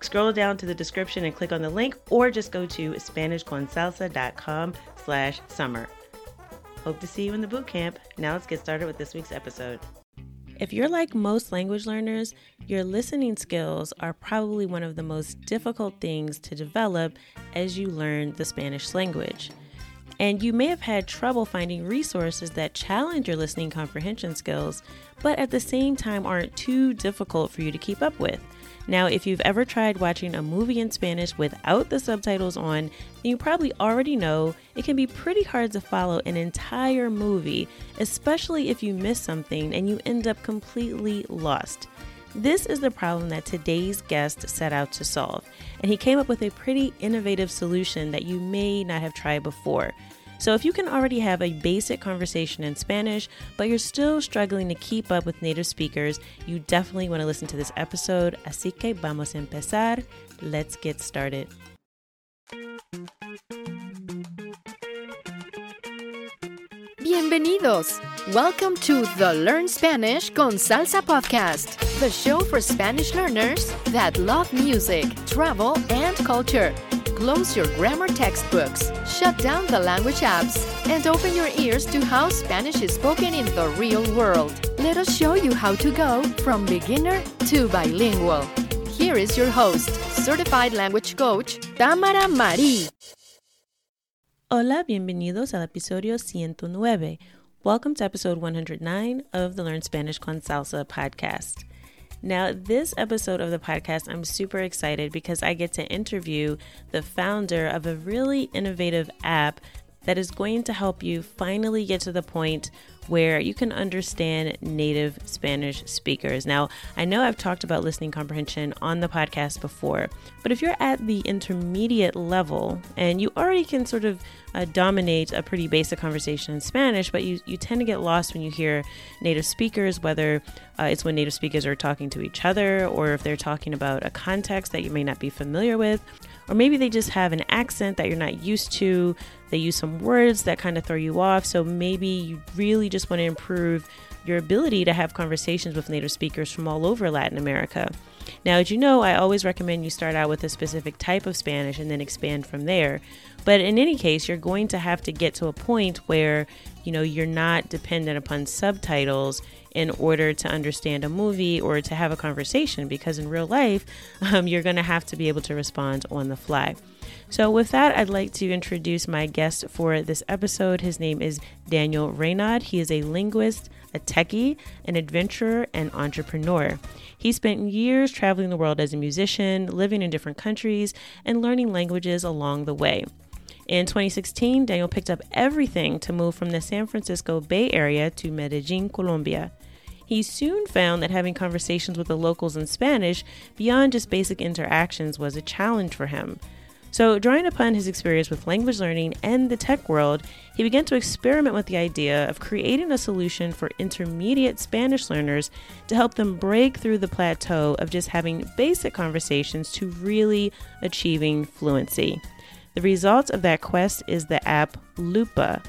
scroll down to the description and click on the link or just go to SpanishConsalsa.com slash summer. Hope to see you in the boot camp. Now let's get started with this week's episode. If you're like most language learners, your listening skills are probably one of the most difficult things to develop as you learn the Spanish language. And you may have had trouble finding resources that challenge your listening comprehension skills, but at the same time aren't too difficult for you to keep up with. Now, if you've ever tried watching a movie in Spanish without the subtitles on, then you probably already know it can be pretty hard to follow an entire movie, especially if you miss something and you end up completely lost. This is the problem that today's guest set out to solve, and he came up with a pretty innovative solution that you may not have tried before. So if you can already have a basic conversation in Spanish, but you're still struggling to keep up with native speakers, you definitely want to listen to this episode. Así que vamos a empezar. Let's get started. Bienvenidos. Welcome to the Learn Spanish con Salsa podcast, the show for Spanish learners that love music, travel, and culture. Close your grammar textbooks, shut down the language apps, and open your ears to how Spanish is spoken in the real world. Let us show you how to go from beginner to bilingual. Here is your host, certified language coach, Tamara Marie. Hola, bienvenidos al episodio 109. Welcome to episode 109 of the Learn Spanish con Salsa podcast. Now, this episode of the podcast, I'm super excited because I get to interview the founder of a really innovative app that is going to help you finally get to the point where you can understand native Spanish speakers. Now, I know I've talked about listening comprehension on the podcast before, but if you're at the intermediate level and you already can sort of uh, dominate a pretty basic conversation in Spanish, but you, you tend to get lost when you hear native speakers, whether uh, it's when native speakers are talking to each other or if they're talking about a context that you may not be familiar with or maybe they just have an accent that you're not used to. They use some words that kind of throw you off. So maybe you really just want to improve your ability to have conversations with native speakers from all over Latin America. Now, as you know, I always recommend you start out with a specific type of Spanish and then expand from there. But in any case, you're going to have to get to a point where, you know, you're not dependent upon subtitles in order to understand a movie or to have a conversation because in real life, um, you're going to have to be able to respond on the fly. So, with that, I'd like to introduce my guest for this episode. His name is Daniel Reynaud. He is a linguist, a techie, an adventurer, and entrepreneur. He spent years traveling the world as a musician, living in different countries, and learning languages along the way. In 2016, Daniel picked up everything to move from the San Francisco Bay Area to Medellin, Colombia. He soon found that having conversations with the locals in Spanish beyond just basic interactions was a challenge for him. So, drawing upon his experience with language learning and the tech world, he began to experiment with the idea of creating a solution for intermediate Spanish learners to help them break through the plateau of just having basic conversations to really achieving fluency. The result of that quest is the app Lupa.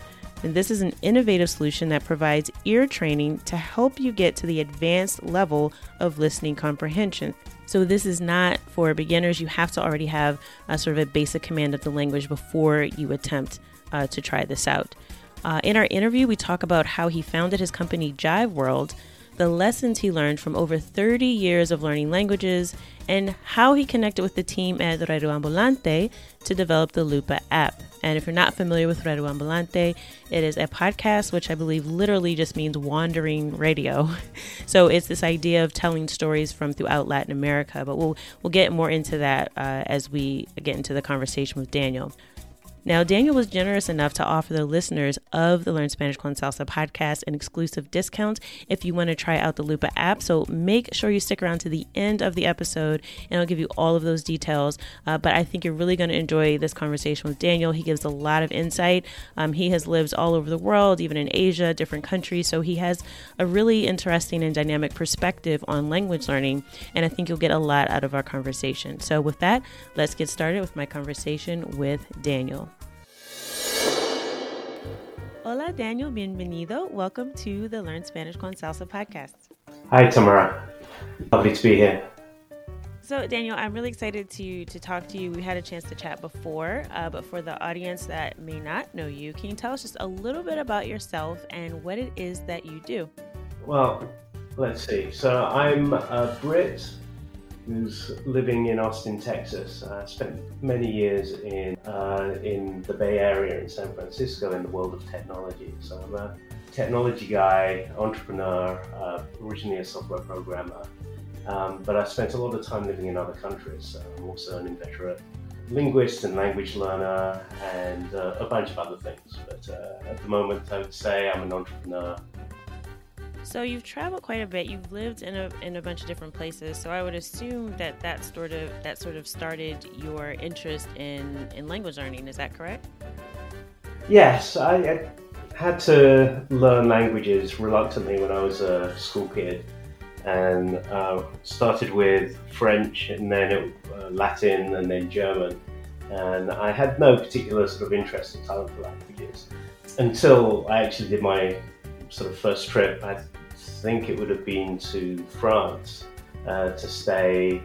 And this is an innovative solution that provides ear training to help you get to the advanced level of listening comprehension. So this is not for beginners. You have to already have a sort of a basic command of the language before you attempt uh, to try this out. Uh, in our interview, we talk about how he founded his company Jive World, the lessons he learned from over 30 years of learning languages, and how he connected with the team at Radio Ambulante to develop the Lupa app. And if you're not familiar with Radio Ambulante, it is a podcast which I believe literally just means wandering radio. So it's this idea of telling stories from throughout Latin America. But we'll we'll get more into that uh, as we get into the conversation with Daniel. Now, Daniel was generous enough to offer the listeners of the Learn Spanish con Salsa podcast an exclusive discount if you want to try out the Lupa app. So make sure you stick around to the end of the episode and I'll give you all of those details. Uh, but I think you're really going to enjoy this conversation with Daniel. He gives a lot of insight. Um, he has lived all over the world, even in Asia, different countries. So he has a really interesting and dynamic perspective on language learning. And I think you'll get a lot out of our conversation. So, with that, let's get started with my conversation with Daniel. Hola, Daniel. Bienvenido. Welcome to the Learn Spanish con Salsa podcast. Hi, Tamara. Lovely to be here. So, Daniel, I'm really excited to to talk to you. We had a chance to chat before, uh, but for the audience that may not know you, can you tell us just a little bit about yourself and what it is that you do? Well, let's see. So, I'm a Brit who's living in Austin, Texas. I spent many years in uh, in the Bay Area in San Francisco in the world of technology. So I'm a technology guy, entrepreneur, uh, originally a software programmer. Um, but I spent a lot of time living in other countries. So I'm also an inveterate linguist and language learner and uh, a bunch of other things. But uh, at the moment, I would say I'm an entrepreneur so you've traveled quite a bit. You've lived in a in a bunch of different places. So I would assume that that sort of that sort of started your interest in in language learning. Is that correct? Yes, I, I had to learn languages reluctantly when I was a school kid, and uh, started with French and then it, uh, Latin and then German. And I had no particular sort of interest or talent for languages until I actually did my sort of first trip, I think it would have been to France uh, to stay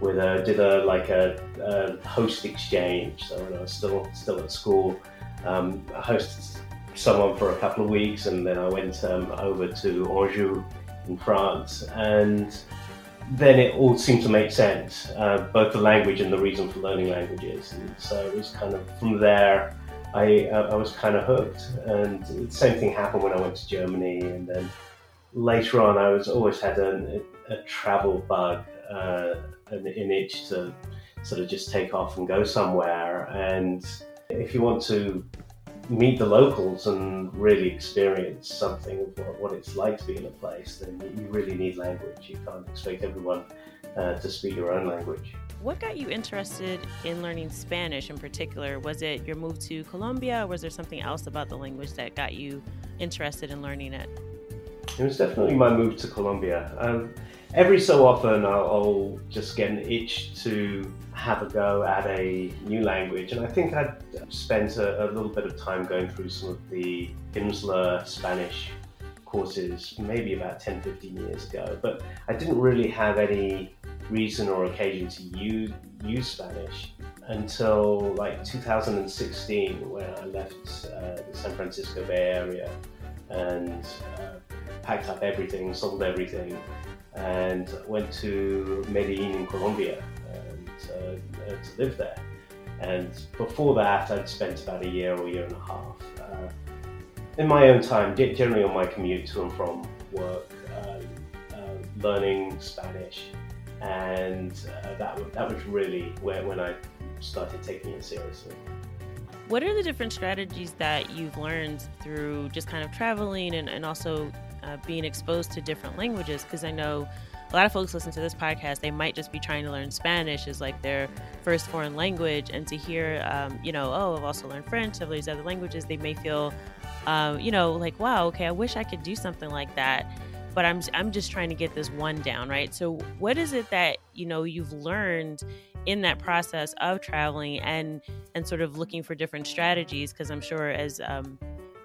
with a did a like a, a, host exchange. So when I was still still at school, um, I hosted someone for a couple of weeks, and then I went um, over to Anjou in France, and then it all seemed to make sense, uh, both the language and the reason for learning languages. And so it was kind of from there. I, I was kind of hooked, and the same thing happened when I went to Germany, and then later on, I was always had a, a travel bug, uh, an, an itch to sort of just take off and go somewhere. And if you want to meet the locals and really experience something of what, what it's like to be in a place, then you really need language. You can't expect everyone uh, to speak your own language. What got you interested in learning Spanish in particular? Was it your move to Colombia, or was there something else about the language that got you interested in learning it? It was definitely my move to Colombia. Um, every so often, I'll, I'll, just get an itch to have a go at a new language, and I think I'd spent a, a little bit of time going through some of the Pimsleur Spanish courses maybe about 10 15 years ago but i didn't really have any reason or occasion to use, use spanish until like 2016 when i left uh, the san francisco bay area and uh, packed up everything, sold everything, and went to Medellin in Colombia and, uh, to live there. And before that, I'd spent about a year or a year and a half uh, in my own time, generally on my commute to and from work, um, uh, learning Spanish. And uh, that, that was really where, when I started taking it seriously. What are the different strategies that you've learned through just kind of traveling and, and also uh, being exposed to different languages because I know a lot of folks listen to this podcast they might just be trying to learn spanish as like their first foreign language and to hear um, you know oh i've also learned french i've these other languages they may feel um, you know like wow okay i wish i could do something like that but i'm i'm just trying to get this one down right? So what is it that you know you've learned in that process of traveling and and sort of looking for different strategies? Because i'm sure as um,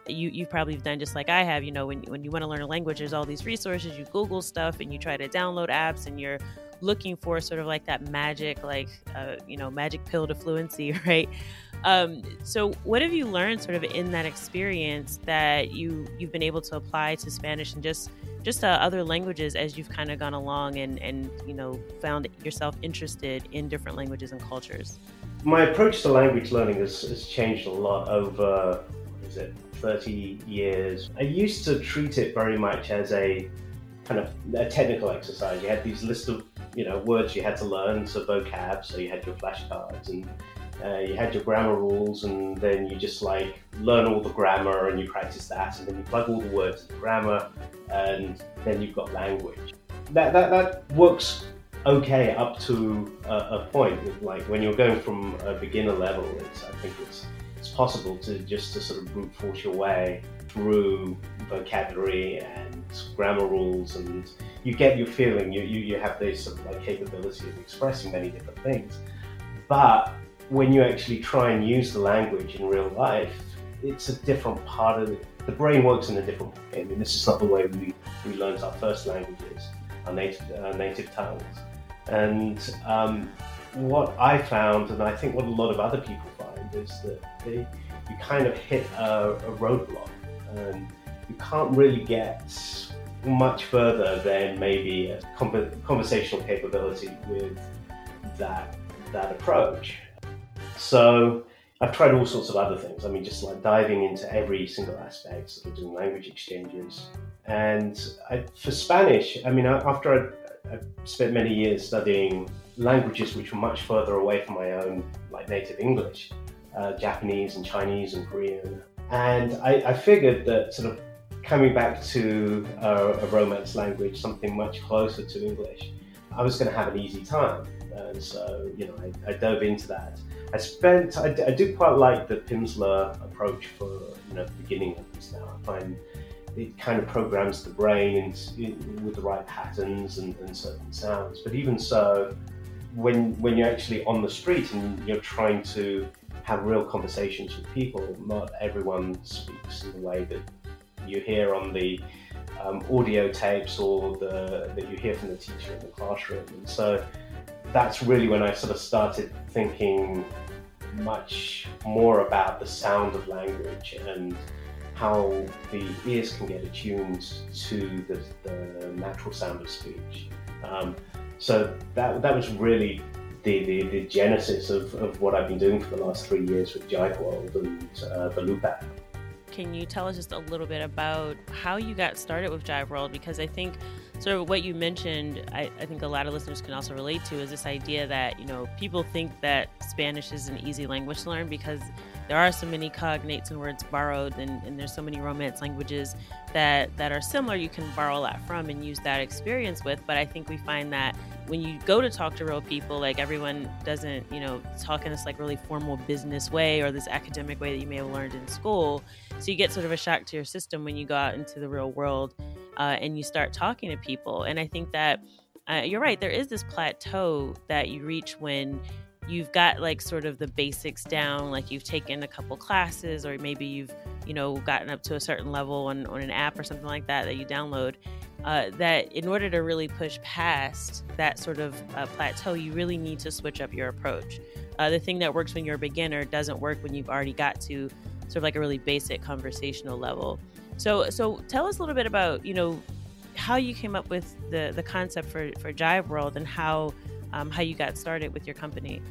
you you probably done just like I have. You know, when when you want to learn a language, there's all these resources. You Google stuff and you try to download apps, and you're looking for sort of like that magic, like uh, you know, magic pill to fluency, right? Um, so, what have you learned sort of in that experience that you you've been able to apply to Spanish and just just uh, other languages as you've kind of gone along and and you know found yourself interested in different languages and cultures? My approach to language learning has, has changed a lot over what is it 30 years. I used to treat it very much as a kind of a technical exercise. You had these list of you know words you had to learn, so vocab. So you had your flashcards and uh, you had your grammar rules, and then you just like learn all the grammar and you practice that, and then you plug all the words into grammar, and then you've got language. That that that works okay up to a, a point. Like when you're going from a beginner level, it's I think it's it's possible to just to sort of brute force your way through vocabulary and grammar rules and you get your feeling you, you, you have this sort of like capability of expressing many different things. But when you actually try and use the language in real life it's a different part of the brain works in a different way. I mean this is not the way we, we learned our first languages our native, our native tongues. And um, what i found and i think what a lot of other people is that they, you kind of hit a, a roadblock and you can't really get much further than maybe a conversational capability with that that approach. So I've tried all sorts of other things. I mean, just like diving into every single aspect, doing language exchanges. And I, for Spanish, I mean, after I, I spent many years studying languages which were much further away from my own, like native English, uh, Japanese and Chinese and Korean. And I, I, figured that sort of coming back to a, a romance language, something much closer to English, I was going to have an easy time. And so, you know, I, I dove into that. I spent, I, I, do quite like the Pimsleur approach for, you know, the beginning of this now. I find it kind of programs the brain in, with the right patterns and, and certain sounds. But even so, when when you're actually on the street and you're trying to have real conversations with people. Not everyone speaks in the way that you hear on the um, audio tapes or the, that you hear from the teacher in the classroom. And so that's really when I sort of started thinking much more about the sound of language and how the ears can get attuned to the, the natural sound of speech. Um, so that, that was really the, the, the genesis of, of what I've been doing for the last three years with Jive World and uh, the Lupa app. Can you tell us just a little bit about how you got started with Jive World? Because I think sort of what you mentioned, I, I, think a lot of listeners can also relate to is this idea that, you know, people think that Spanish is an easy language to learn because there are so many cognates and words borrowed and, and, there's so many romance languages that that are similar you can borrow a lot from and use that experience with. But i think we find that when you go to talk to real people like everyone doesn't you know talk in this like really formal business way or this academic way that you may have learned in school. So you get sort of a shock to your system when you go out into the real world uh, and you start talking to people. And i think that uh, you're right there is this plateau that you reach when you've got like sort of the basics down like you've taken a couple classes or maybe you've you know gotten up to a certain level on, on an app or something like that that you download uh, that in order to really push past that sort of uh, plateau you really need to switch up your approach. Uh, the thing that works when you're a beginner doesn't work when you've already got to sort of like a really basic conversational level. So so tell us a little bit about you know how you came up with the the concept for for jive world and how um, how you got started with your company.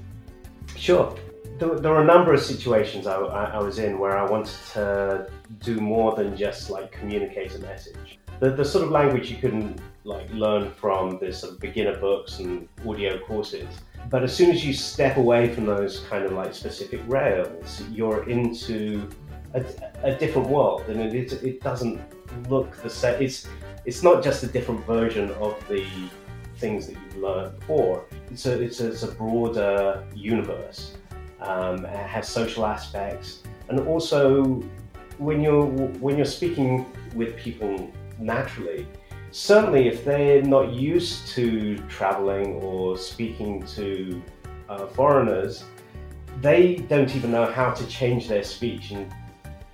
Sure. There, there were a number of situations I, I, I, was in where I wanted to do more than just like communicate a message. The, the sort of language you couldn't like learn from the sort of beginner books and audio courses. But as soon as you step away from those kind of like specific rails, you're into a, a different world, and it, it doesn't look the same. It's it's not just a different version of the things that you've learned before. It's a it's a, it's a broader universe. Um, it has social aspects, and also when you're when you're speaking with people naturally, certainly if they're not used to traveling or speaking to uh, foreigners, they don't even know how to change their speech in,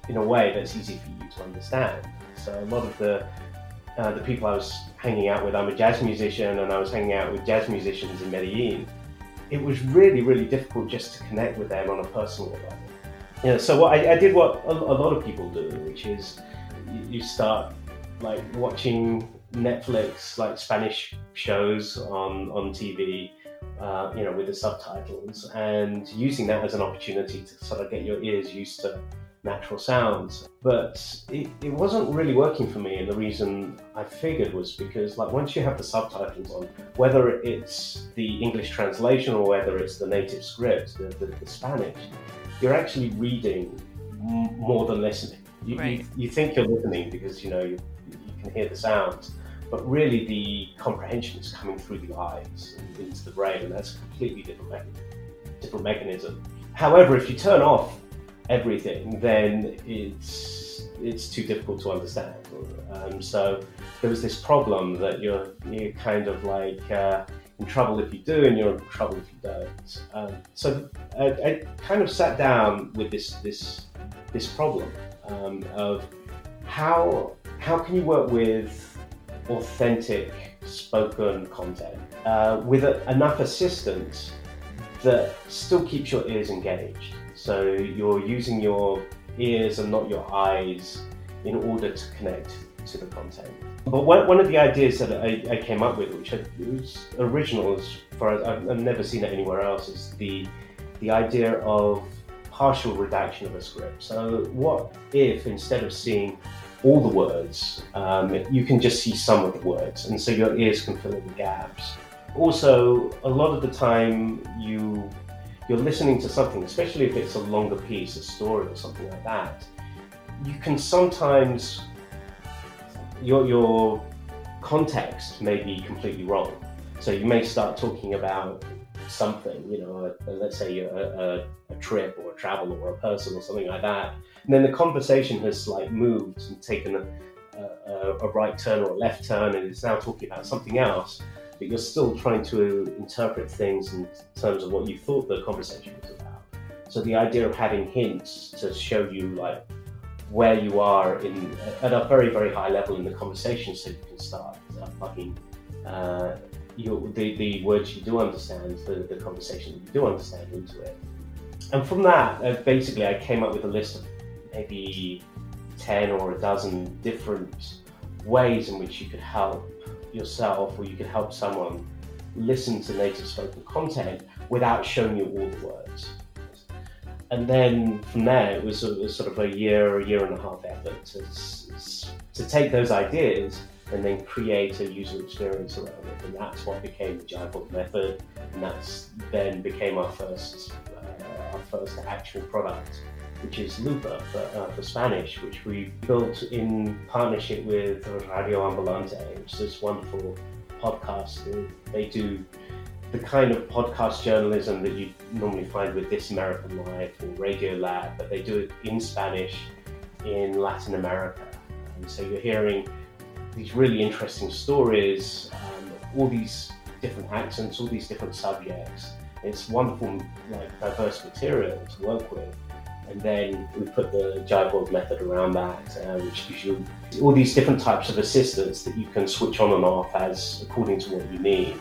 in a way that's easy for you to understand. So a lot of the uh, the people I was hanging out with, I'm a jazz musician, and I was hanging out with jazz musicians in Medellin. It was really, really difficult just to connect with them on a personal level. You know, so what I, I did what a, a, lot of people do, which is you, start like watching Netflix, like Spanish shows on on TV, uh, you know, with the subtitles, and using that as an opportunity to sort of get your ears used to natural sounds. But it, it wasn't really working for me, and the reason I figured was because, like, once you have the subtitles on, whether it's the English translation or whether it's the native script, the, the, the Spanish, you're actually reading m- more than listening. You, right. you, you, think you're listening because you know you, you can hear the sounds, but really the comprehension is coming through the eyes and into the brain, and that's a completely different, me- different mechanism. However, if you turn off everything, then it's it's too difficult to understand. Um, so there was this problem that you're you're kind of like uh, in trouble if you do, and you're in trouble if you don't. Um, so I, I, kind of sat down with this this this problem um, of how how can you work with authentic spoken content uh, with a, enough assistance that still keeps your ears engaged. So you're using your ears and not your eyes in order to connect to the content. But one, of the ideas that I, I came up with, which was original as far as I've, I've never seen it anywhere else, is the the idea of partial redaction of a script. So what if instead of seeing all the words, um, you can just see some of the words, and so your ears can fill in the gaps. Also, a lot of the time you you're listening to something, especially if it's a longer piece, a story or something like that. You can sometimes your your context may be completely wrong. So you may start talking about something, you know, a, a, let's say a, a, a, trip or a travel or a person or something like that. And then the conversation has like moved and taken a, a, right turn or a left turn and it's now talking about something else, but you're still trying to interpret things in terms of what you thought the conversation was about. So the idea of having hints to show you like where you are in at a very very high level in the conversation, so you can start plugging uh, the, the words you do understand, the, the conversation that you do understand into it. And from that, uh, basically, I came up with a list of maybe 10 or a dozen different ways in which you could help yourself or you could help someone listen to native spoken content without showing you all the words. And then from there, it was, it was sort of a year, a year and a half effort to, to take those ideas and then create a user experience around it. And that's what became the Jive method, and that's then became our first uh, our first actual product, which is Lupa for, uh, for, Spanish, which we built in partnership with Radio Ambulante, which is this wonderful podcast. They do the kind of podcast journalism that you normally find with This American Life or Radio Lab, but they do it in Spanish in Latin America. And so you're hearing these really interesting stories, um, all these different accents, all these different subjects. It's wonderful, like diverse material to work with. And then we put the Jive method around that, uh, which gives you all these different types of assistants that you can switch on and off as according to what you need.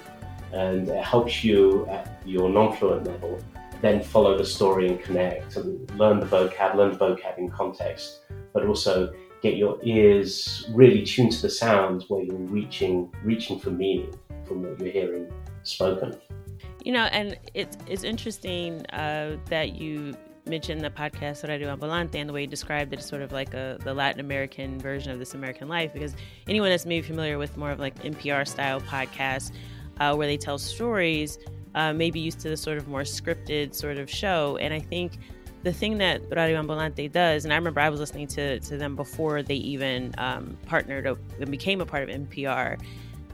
And it helps you at your non-fluent level then follow the story and connect and learn the vocab, learn the vocab in context, but also get your ears really tuned to the sounds where you're reaching reaching for meaning from what you're hearing spoken. You know, and it's it's interesting uh, that you mentioned the podcast that I do Ambulante and the way you described it as sort of like a the Latin American version of This American Life because anyone that's maybe familiar with more of like NPR style podcasts uh, where they tell stories uh, may be used to the sort of more scripted sort of show. And I think the thing that Radio Ambulante does, and I remember I was listening to, to them before they even um, partnered and became a part of NPR,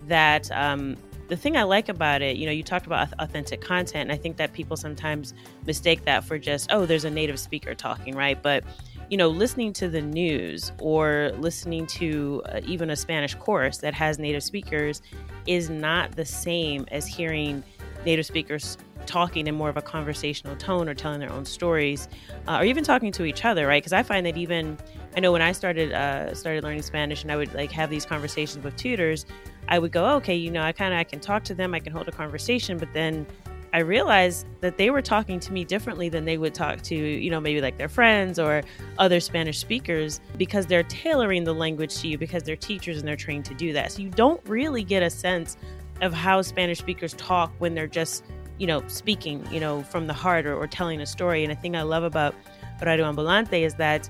that um, the thing I like about it, you know, you talked about authentic content, and I think that people sometimes mistake that for just, oh, there's a native speaker talking, right? But you know, listening to the news or listening to uh, even a Spanish course that has native speakers is not the same as hearing native speakers talking in more of a conversational tone or telling their own stories uh, or even talking to each other right because i find that even i know when i started uh, started learning spanish and i would like have these conversations with tutors i would go okay you know i kind of i can talk to them i can hold a conversation but then i realized that they were talking to me differently than they would talk to you know maybe like their friends or other spanish speakers because they're tailoring the language to you because they're teachers and they're trained to do that so you don't really get a sense of how spanish speakers talk when they're just you know, speaking, you know, from the heart or, or telling a story. And the thing I love about Radio Ambulante is that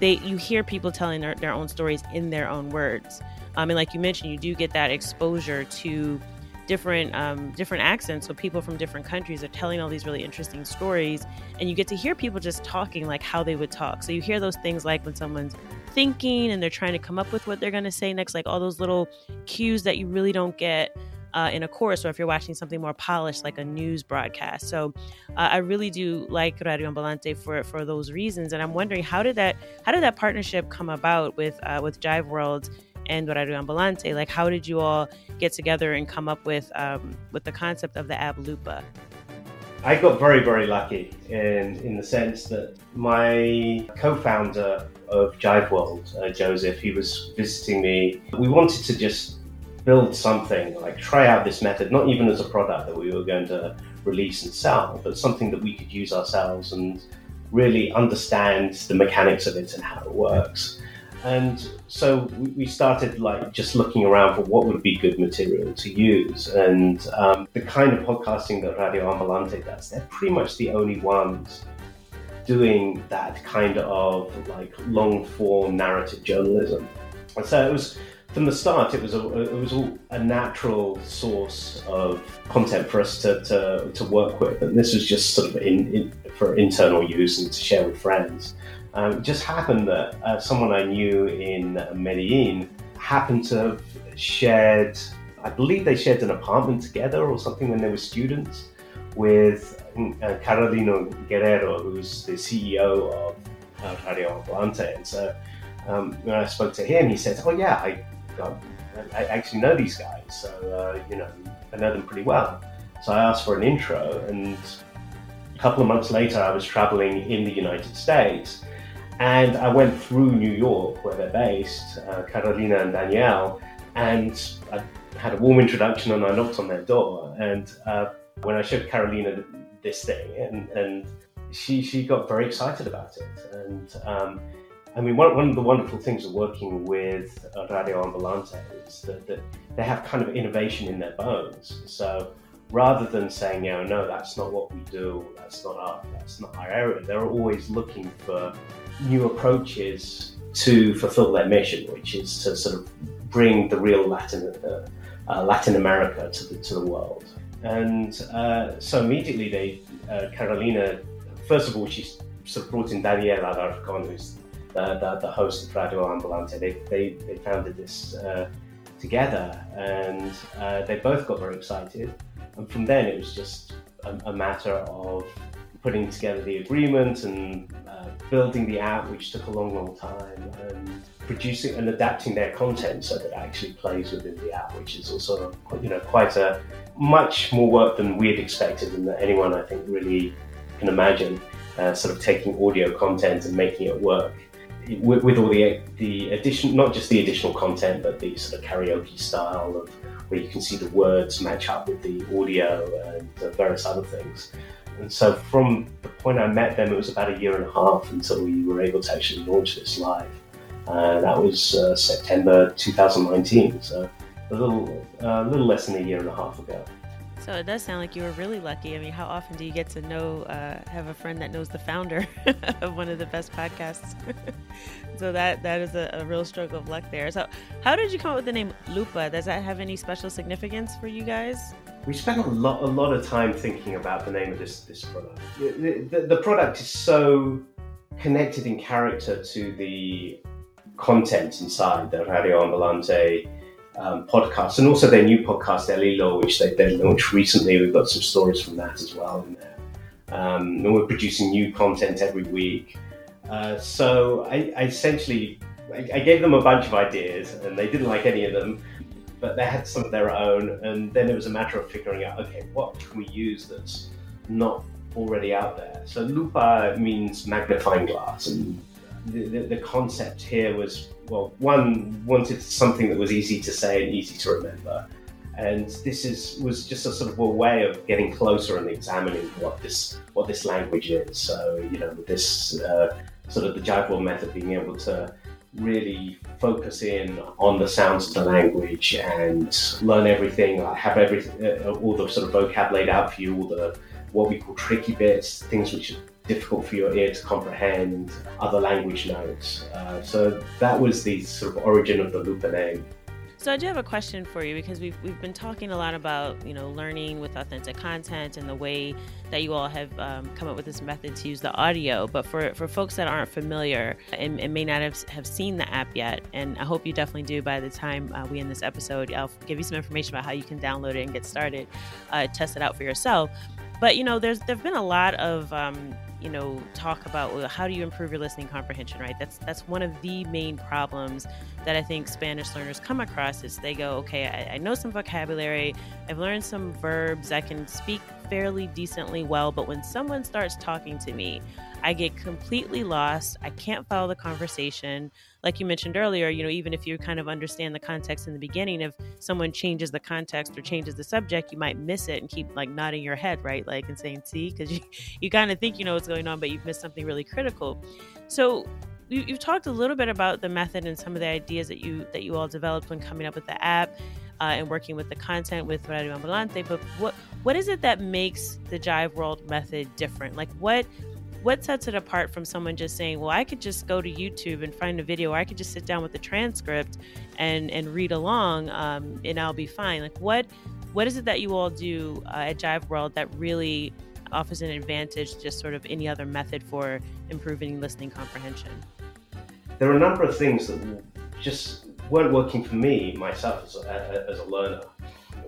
they you hear people telling their, their own stories in their own words. Um, and like you mentioned, you do get that exposure to different um, different accents. So people from different countries are telling all these really interesting stories, and you get to hear people just talking like how they would talk. So you hear those things like when someone's thinking and they're trying to come up with what they're going to say next, like all those little cues that you really don't get uh, in a course or if you're watching something more polished like a news broadcast. So uh, I really do like Radio Ambulante for for those reasons. And I'm wondering how did that how did that partnership come about with uh, with Jive World and Radio Ambulante? Like how did you all get together and come up with um, with the concept of the app Lupa? I got very, very lucky in, in the sense that my co founder of Jive World, uh, Joseph, he was visiting me. We wanted to just build something, like try out this method, not even as a product that we were going to release and sell, but something that we could use ourselves and really understand the mechanics of it and how it works. And so we started like just looking around for what would be good material to use. And um, the kind of podcasting that Radio Ambulante does, they're pretty much the only ones doing that kind of like long form narrative journalism. And so it was from the start, it was a, it was all a natural source of content for us to, to, to work with, and this was just sort of in, in for internal use and to share with friends. Um, it just happened that uh, someone I knew in Medellin happened to have shared, I believe they shared an apartment together or something when they were students, with uh, Carolina Guerrero, who's the CEO of uh, Radio Ambulante. And so um, when I spoke to him, he said, "Oh yeah, I I actually know these guys, so uh, you know I know them pretty well. So I asked for an intro, and a couple of months later, I was traveling in the United States, and I went through New York, where they're based, uh, Carolina and Daniel, and I had a warm introduction, and I knocked on their door, and uh, when I showed Carolina this thing, and, and she she got very excited about it, and um, I mean, one, one of the wonderful things of working with Radio Ambulante is that, that they have kind of innovation in their bones. So rather than saying, you know, no, that's not what we do, that's not our, that's not our area, they're always looking for new approaches to fulfill their mission, which is to sort of bring the real Latin, uh, uh, Latin America to the, to the world. And uh, so immediately they, uh, Carolina, first of all, she sort of brought in Daniel Alarcon, who's the, the, the host of Radio Ambulante. They, they, they founded this together and they both got very excited. And from then it was just a, a matter of putting together the agreement and uh, building the app, which took a long, long time, and producing and adapting their content so that it actually plays within the app, which is also, you know, quite a much more work than we had expected and that anyone, I think, really can imagine. Uh, sort of taking audio content and making it work with, with, all the the addition, not just the additional content, but the sort of karaoke style of where you can see the words match up with the audio and various other things. And so, from the point I met them, it was about a year and a half until we were able to actually launch this live. Uh, that was uh, September 2019, so a little, uh, little less than a year and a half ago. So it does sound like you were really lucky. I mean, how often do you get to know, uh, have a friend that knows the founder of one of the best podcasts? so that that is a, a, real stroke of luck there. So, how did you come up with the name Lupa? Does that have any special significance for you guys? We spent a lot a lot of time thinking about the name of this this product. The, the, the product is so connected in character to the content inside the Radio Ambulante um, podcast and also their new podcast El Hilo, which they, they launched recently. We've got some stories from that as well in there. Um, and we're producing new content every week. Uh, so I, I essentially I, I, gave them a bunch of ideas, and they didn't like any of them, but they had some of their own. And then it was a matter of figuring out, okay, what can we use that's not already out there? So lupa means magnifying glass, and the, the, the concept here was well, one wanted something that was easy to say and easy to remember. And this is was just a sort of a way of getting closer and examining what this what this language is. So you know, this uh, sort of the World method, being able to really focus in on the sounds of the language and learn everything, have everything, uh, all the sort of vocab laid out for you, all the what we call tricky bits, things which are difficult for your ear to comprehend, other language notes. Uh, so that was the sort of origin of the Lupa name. So I do have a question for you because we've we've been talking a lot about you know learning with authentic content and the way that you all have um, come up with this method to use the audio. But for, for folks that aren't familiar and, and, may not have, have seen the app yet, and I hope you definitely do by the time uh, we end this episode, I'll give you some information about how you can download it and get started, uh, test it out for yourself. But you know, there's there've been a lot of um, you know talk about well, how do you improve your listening comprehension right? That's that's one of the main problems that i think spanish learners come across is they go okay I, I know some vocabulary. I've learned some verbs. I can speak fairly decently well but when someone starts talking to me I get completely lost. I can't follow the conversation. Like you mentioned earlier, you know, even if you kind of understand the context in the beginning, if someone changes the context or changes the subject, you might miss it and keep like nodding your head, right? Like and saying, see, because you, you kind of think you know what's going on, but you've missed something really critical. So you, have talked a little bit about the method and some of the ideas that you that you all developed when coming up with the app. Uh, and working with the content with Radio Ambulante, but what what is it that makes the Jive World method different? Like what what sets it apart from someone just saying, well, I could just go to YouTube and find a video, or I could just sit down with the transcript and and read along, um, and I'll be fine. Like what what is it that you all do uh, at Jive World that really offers an advantage just sort of any other method for improving listening comprehension? There are a number of things that just weren't working for me myself as a, as a learner.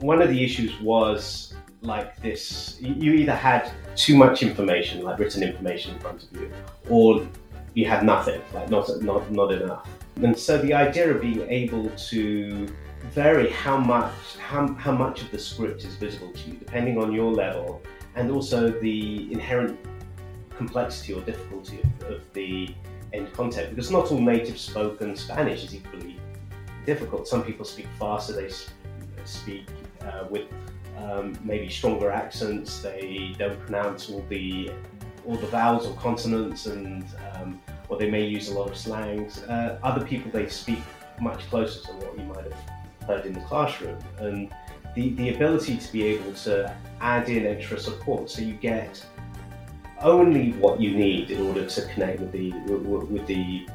One of the issues was like this you either had too much information like written information in front of you or you had nothing like not not not enough and so the idea of being able to vary how much how, how much of the script is visible to you depending on your level and also the inherent complexity or difficulty of, of the end content because not all native spoken spanish is equally difficult some people speak faster they speak uh, with um, maybe stronger accents. They don't pronounce all the all the vowels or consonants, and um, or they may use a lot of slangs. Uh, other people they speak much closer to what you might have heard in the classroom, and the the ability to be able to add in extra support, so you get only what you need in order to connect with the with, the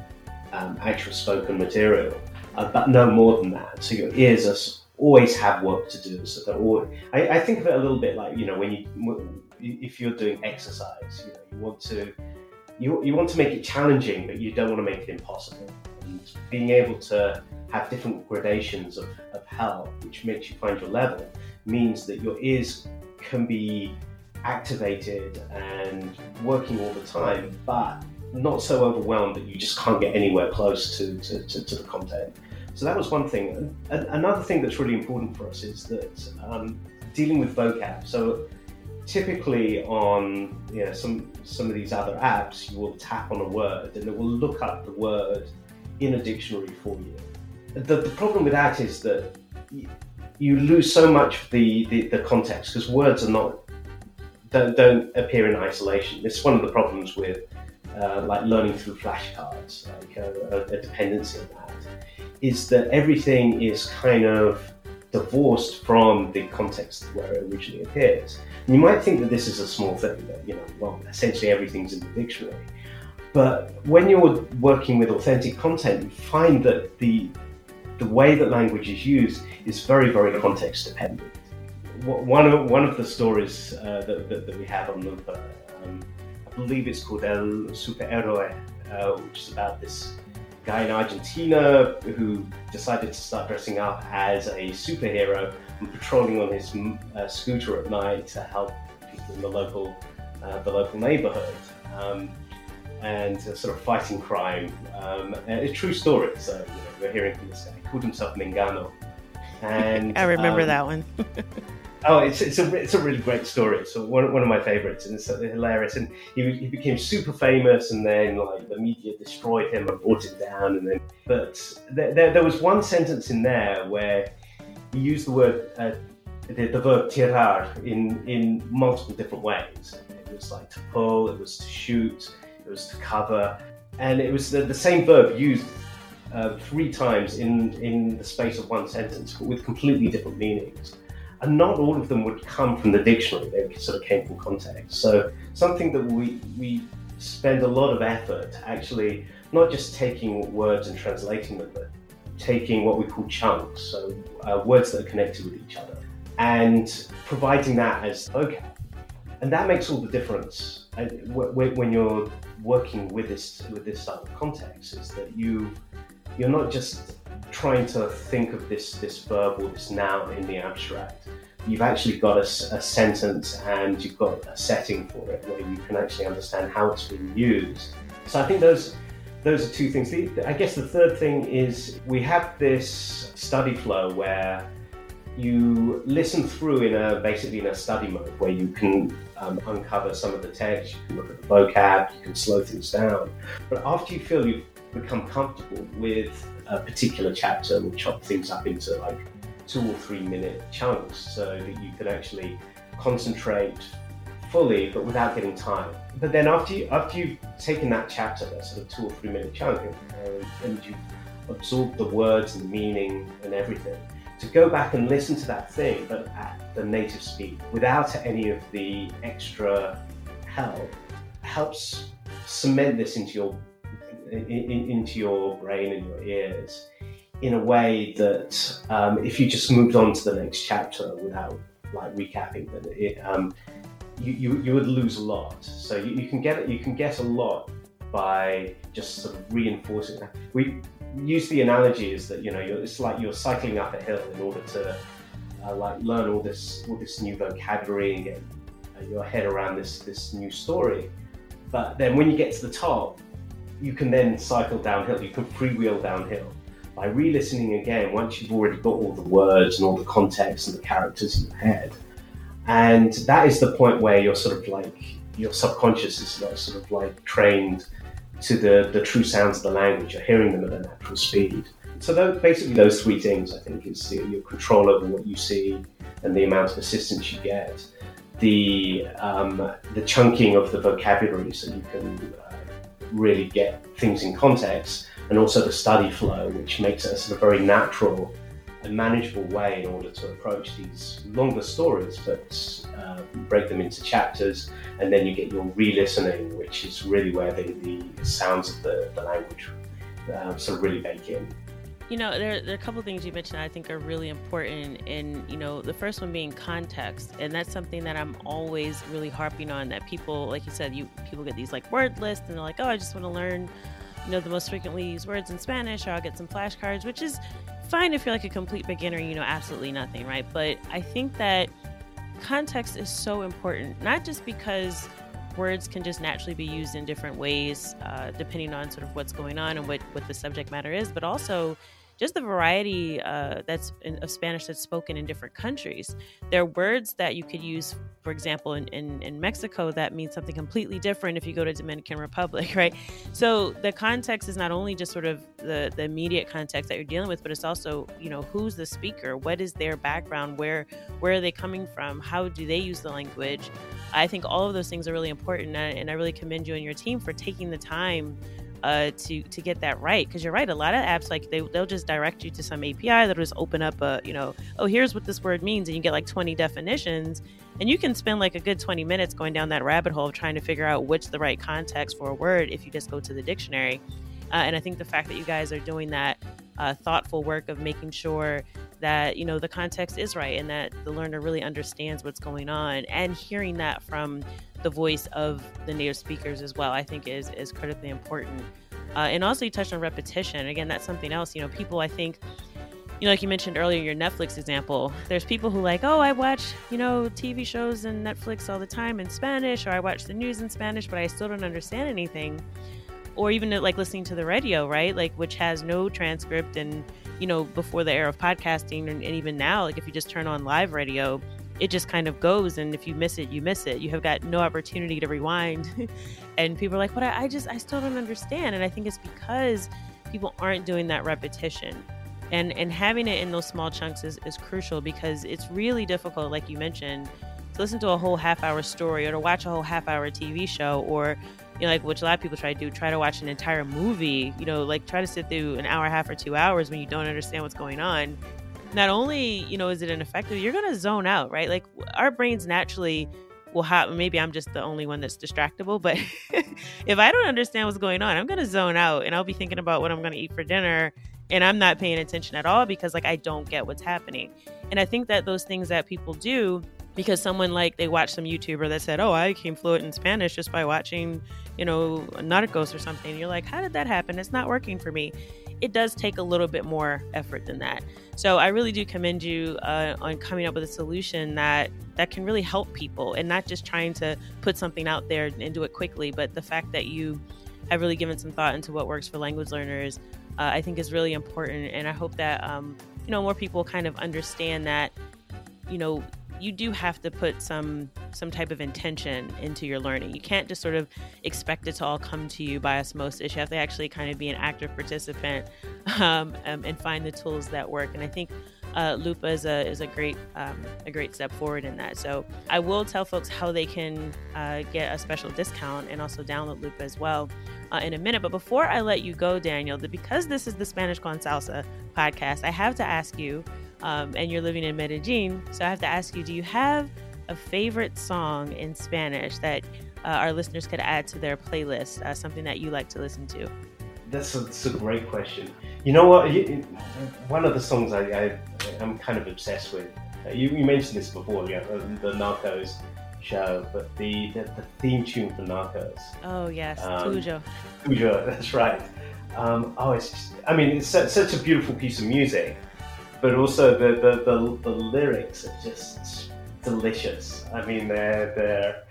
um, actual spoken material, but no more than that. So your ears are always have work to do. So that all, I, I, think of it a little bit like you know when you if you're doing exercise, you know you want to you, you want to make it challenging, but you don't want to make it impossible. And being able to have different gradations of, of which makes you find your level, means that your ears can be activated and working all the time, but not so overwhelmed that you just can't get anywhere close to, to, to, to the content. So that was one thing. Another thing that's really important for us is that um, dealing with vocab. So typically on you know, some some of these other apps, you will tap on a word and it will look up the word in a dictionary for you. The, the problem with that is that you lose so much of the, the, the context because words are not don't, don't appear in isolation. It's one of the problems with uh, like learning through flashcards, like a, a dependency on that is that everything is kind of divorced from the context where it originally appears. And you might think that this is a small thing, that, you know, well, essentially everything's in the dictionary. But when you're working with authentic content, you find that the the way that language is used is very, very context dependent. One of one of the stories uh, that, that, that, we have on the, um, believe it's called El Superhéroe, uh, which is about this guy in Argentina who decided to start dressing up as a superhero and patrolling on his uh, scooter at night to help people in the local uh, the local neighborhood. Um, and uh, sort of fighting crime. Um, a true story. So you know, we're hearing from this guy. He called himself Mengano. And I remember um, that one. oh, it's, it's a it's a really great story. It's one, one of my favorites, and it's hilarious. And he, he became super famous, and then like the media destroyed him and brought him down. And then, but there, there, there was one sentence in there where he used the word uh, the, the verb tirar in in multiple different ways. It was like to pull, it was to shoot, it was to cover, and it was the, the same verb used uh, three times in, in the space of one sentence, but with completely different meanings. And not all of them would come from the dictionary, they sort of came from context. So, something that we, we spend a lot of effort actually not just taking words and translating them, but taking what we call chunks, so uh, words that are connected with each other, and providing that as vocab. And that makes all the difference uh, when you're working with this with this style of context is that you you're not just trying to think of this this verb or this noun in the abstract. You've actually got a, a sentence and you've got a setting for it where you can actually understand how it's being used. So I think those those are two things. I guess the third thing is we have this study flow where you listen through in a basically in a study mode where you can um, uncover some of the text, you can look at the vocab, you can slow things down. But after you feel you've become comfortable with a particular chapter, we'll chop things up into like two or three minute chunks so that you can actually concentrate fully but without getting tired. But then after you after you've taken that chapter, that sort of two or three minute chunk, and, and you've absorbed the words and the meaning and everything, to go back and listen to that thing, but at the native speed, without any of the extra help, helps cement this into your in, into your brain and your ears in a way that um, if you just moved on to the next chapter without like recapping, it, um, you, you, you would lose a lot. So you, you can get you can get a lot by just sort of reinforcing that. We use the analogy is that you know it's like you're cycling up a hill in order to uh, like learn all this all this new vocabulary and get uh, your head around this this new story. But then when you get to the top, you can then cycle downhill. You can freewheel downhill by re-listening again once you've already got all the words and all the context and the characters in your head. And that is the point where you're sort of like your subconscious is like sort of like trained to the, the true sounds of the language. You're hearing them at a natural speed. So those, basically, those three things I think is your control over what you see and the amount of assistance you get, the um, the chunking of the vocabulary so you can uh, really get things in context, and also the study flow, which makes it a sort of very natural and manageable way in order to approach these longer stories, but uh, break them into chapters, and then you get your re-listening, which is really where the, the sounds of the, the language uh, sort of really bake in. You know, there, there, are a couple things you mentioned I think are really important. And, you know, the first one being context. And that's something that I'm always really harping on that people, like you said, you people get these like word lists and they're like, oh, I just want to learn, you know, the most frequently used words in Spanish or I'll get some flashcards, which is fine if you're like a complete beginner, you know, absolutely nothing, right? But I think that context is so important, not just because words can just naturally be used in different ways uh, depending on sort of what's going on and what, what the subject matter is, but also just the variety uh, that's in, of Spanish that's spoken in different countries. There are words that you could use, for example, in, in, in, Mexico that means something completely different if you go to Dominican Republic, right? So the context is not only just sort of the, the immediate context that you're dealing with, but it's also, you know, who's the speaker? What is their background? Where where are they coming from? How do they use the language? I think all of those things are really important, and I really commend you and your team for taking the time uh, to to get that right because you're right a lot of apps like they, they'll just direct you to some api that'll just open up a you know oh here's what this word means and you get like 20 definitions and you can spend like a good 20 minutes going down that rabbit hole trying to figure out what's the right context for a word if you just go to the dictionary uh, and i think the fact that you guys are doing that uh, thoughtful work of making sure that you know the context is right and that the learner really understands what's going on and hearing that from the voice of the native speakers as well i think is is critically important uh, and also you touched on repetition. Again that's something else. You know people i think you know like you mentioned earlier your netflix example there's people who like oh i watch you know tv shows and netflix all the time in spanish or i watch the news in spanish but i still don't understand anything. Or even like listening to the radio right? Like which has no transcript and you know, before the era of podcasting and, and even now, like if you just turn on live radio, it just kind of goes and if you miss it you miss it. You have got no opportunity to rewind. And people are like but I, I, just i still don't understand. And i think it's because people aren't doing that repetition. And and having it in those small chunks is, is crucial because it's really difficult like you mentioned to listen to a whole half hour story or to watch a whole half hour tv show or you know, like which a lot of people try to do, try to watch an entire movie, you know, like try to sit through an hour and a half or two hours when you don't understand what's going on. Not only, you know, is it ineffective, you're going to zone out, right? Like our brains naturally will have, maybe I'm just the only one that's distractible, but if I don't understand what's going on, I'm going to zone out and I'll be thinking about what I'm going to eat for dinner and I'm not paying attention at all because like I don't get what's happening. And I think that those things that people do because someone like they watched some YouTuber that said, "Oh, I became fluent in Spanish just by watching, you know, Narcos or something." You're like, "How did that happen? It's not working for me." It does take a little bit more effort than that. So I really do commend you uh, on coming up with a solution that that can really help people and not just trying to put something out there and do it quickly, but the fact that you have really given some thought into what works for language learners, uh, I think is really important. And I hope that um, you know more people kind of understand that you know you do have to put some some type of intention into your learning. You can't just sort of expect it to all come to you by osmosis. You have to actually kind of be an active participant um, um, and find the tools that work. And I think uh, Lupa is a is a great um, a great step forward in that. So I will tell folks how they can uh, get a special discount and also download Lupa as well uh, in a minute. But before I let you go, Daniel, because this is the Spanish con Salsa podcast, I have to ask you um, and you're living in Medellin. So I have to ask you do you have a favorite song in Spanish that uh, our listeners could add to their playlist, uh, something that you like to listen to? That's a, that's a great question. You know what? One of the songs I, I am kind of obsessed with. Uh, you, you, mentioned this before, yeah, the, the Narcos show, but the, the, the, theme tune for Narcos. Oh yes, um. Tuyo, that's right. Um, oh, it's just, I mean, it's such, such a beautiful piece of music but also the, the, the, the, lyrics are just delicious. I mean, they're they're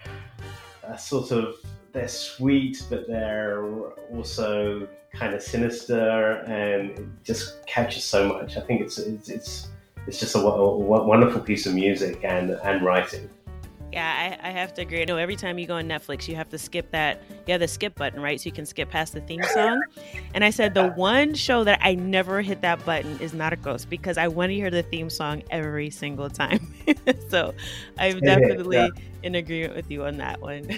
uh, sort of they're sweet, but they're also kind of sinister, and it just catches so much. I think it's it's it's, it's just a, a, a wonderful piece of music and and writing. Yeah, I, I, have to agree. I know every time you go on Netflix, you have to skip that. You have the skip button, right? So you can skip past the theme song. And I said the one show that I never hit that button is Narcos because I want to hear the theme song every single time. so I'm definitely yeah. in agreement with you on that one.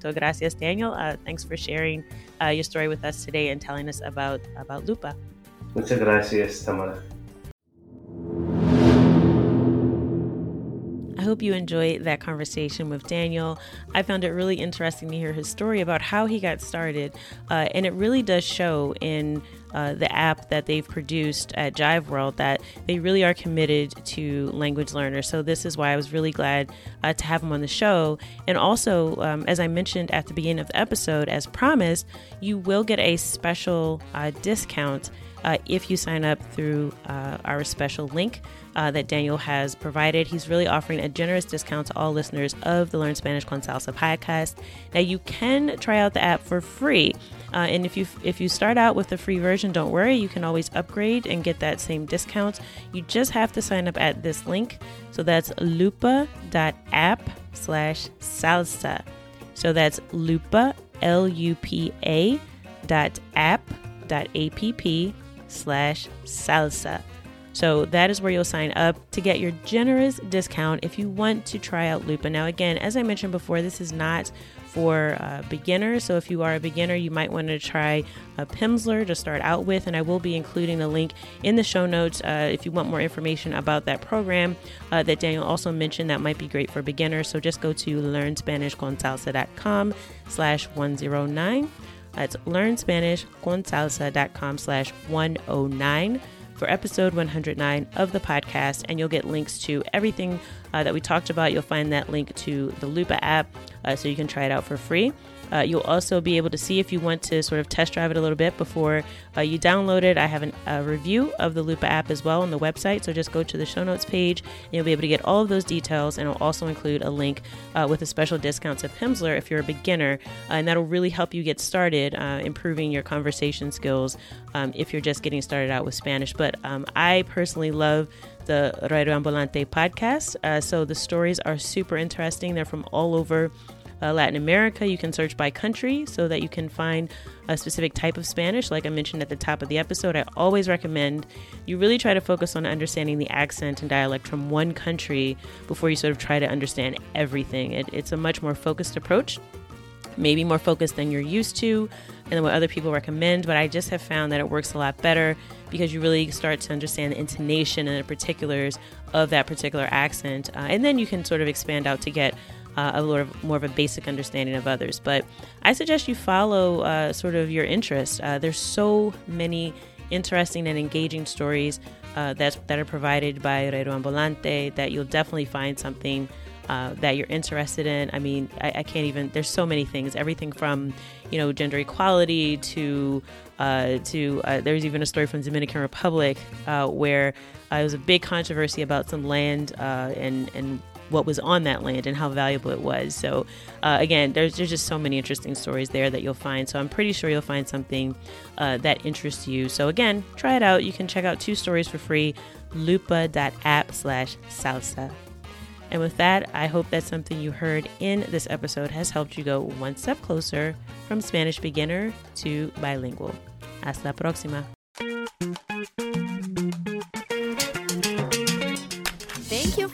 So gracias, Daniel. Uh, thanks for sharing uh, your story with us today and telling us about about Lupa. Muchas gracias, Tamara. Hope you enjoyed that conversation with Daniel. I found it really interesting to hear his story about how he got started, uh, and it really does show in uh, the app that they've produced at Jiveworld that they really are committed to language learners. So this is why I was really glad uh, to have him on the show. And also, um, as I mentioned at the beginning of the episode, as promised, you will get a special uh, discount uh, if you sign up through uh, our special link uh, that Daniel has provided. He's really offering a generous discount to all listeners of the Learn Spanish con Salsa podcast. Now you can try out the app for free. Uh, and if you if you start out with the free version, don't worry, you can always upgrade and get that same discount. You just have to sign up at this link. So that's lupa.app slash salsa. So that's lupa, L U P A dot app dot app slash salsa. So that is where you'll sign up to get your generous discount if you want to try out Lupa. Now, again, as I mentioned before, this is not for uh, beginners. So if you are a beginner, you might want to try a Pimsleur to start out with. And I will be including the link in the show notes uh, if you want more information about that program uh, that Daniel also mentioned that might be great for beginners. So just go to learnspanishconsalsa.com slash 109. That's learnspanishconsalsa.com slash 109 for episode 109 of the podcast, and you'll get links to everything uh, that we talked about. You'll find that link to the Lupa app uh, so you can try it out for free. Uh, you'll also be able to see if you want to sort of test drive it a little bit before uh, you download it. I have an, a review of the Lupa app as well on the website, so just go to the show notes page and you'll be able to get all of those details. And it'll also include a link uh, with a special discount to Pimsleur if you're a beginner, uh, and that'll really help you get started uh, improving your conversation skills um, if you're just getting started out with Spanish. But um, I personally love the Radio Ambulante podcast. Uh, so the stories are super interesting. They're from all over uh, Latin America. You can search by country so that you can find a specific type of Spanish. Like I mentioned at the top of the episode, I always recommend you really try to focus on understanding the accent and dialect from one country before you sort of try to understand everything. It, it's a much more focused approach, maybe more focused than you're used to and what other people recommend, but I just have found that it works a lot better because you really start to understand the intonation and the particulars of that particular accent. Uh, and then you can sort of expand out to get uh, a little more of a basic understanding of others. But I suggest you follow uh, sort of your interest. Uh, there's so many interesting and engaging stories uh, that that are provided by Radio Ambulante that you'll definitely find something. Uh, that you're interested in. I mean, I, I, can't even. There's so many things. Everything from, you know, gender equality to, uh, to there's even a story from Dominican Republic where uh, there was a big controversy about some land uh, and and what was on that land and how valuable it was. So, uh, again, there's, there's just so many interesting stories there that you'll find. So, I'm pretty sure you'll find something uh, that interests you. So, again, try it out. You can check out two stories for free lupa.app slash salsa. And with that, I hope that something you heard in this episode has helped you go one step closer from Spanish beginner to bilingual. Hasta la próxima.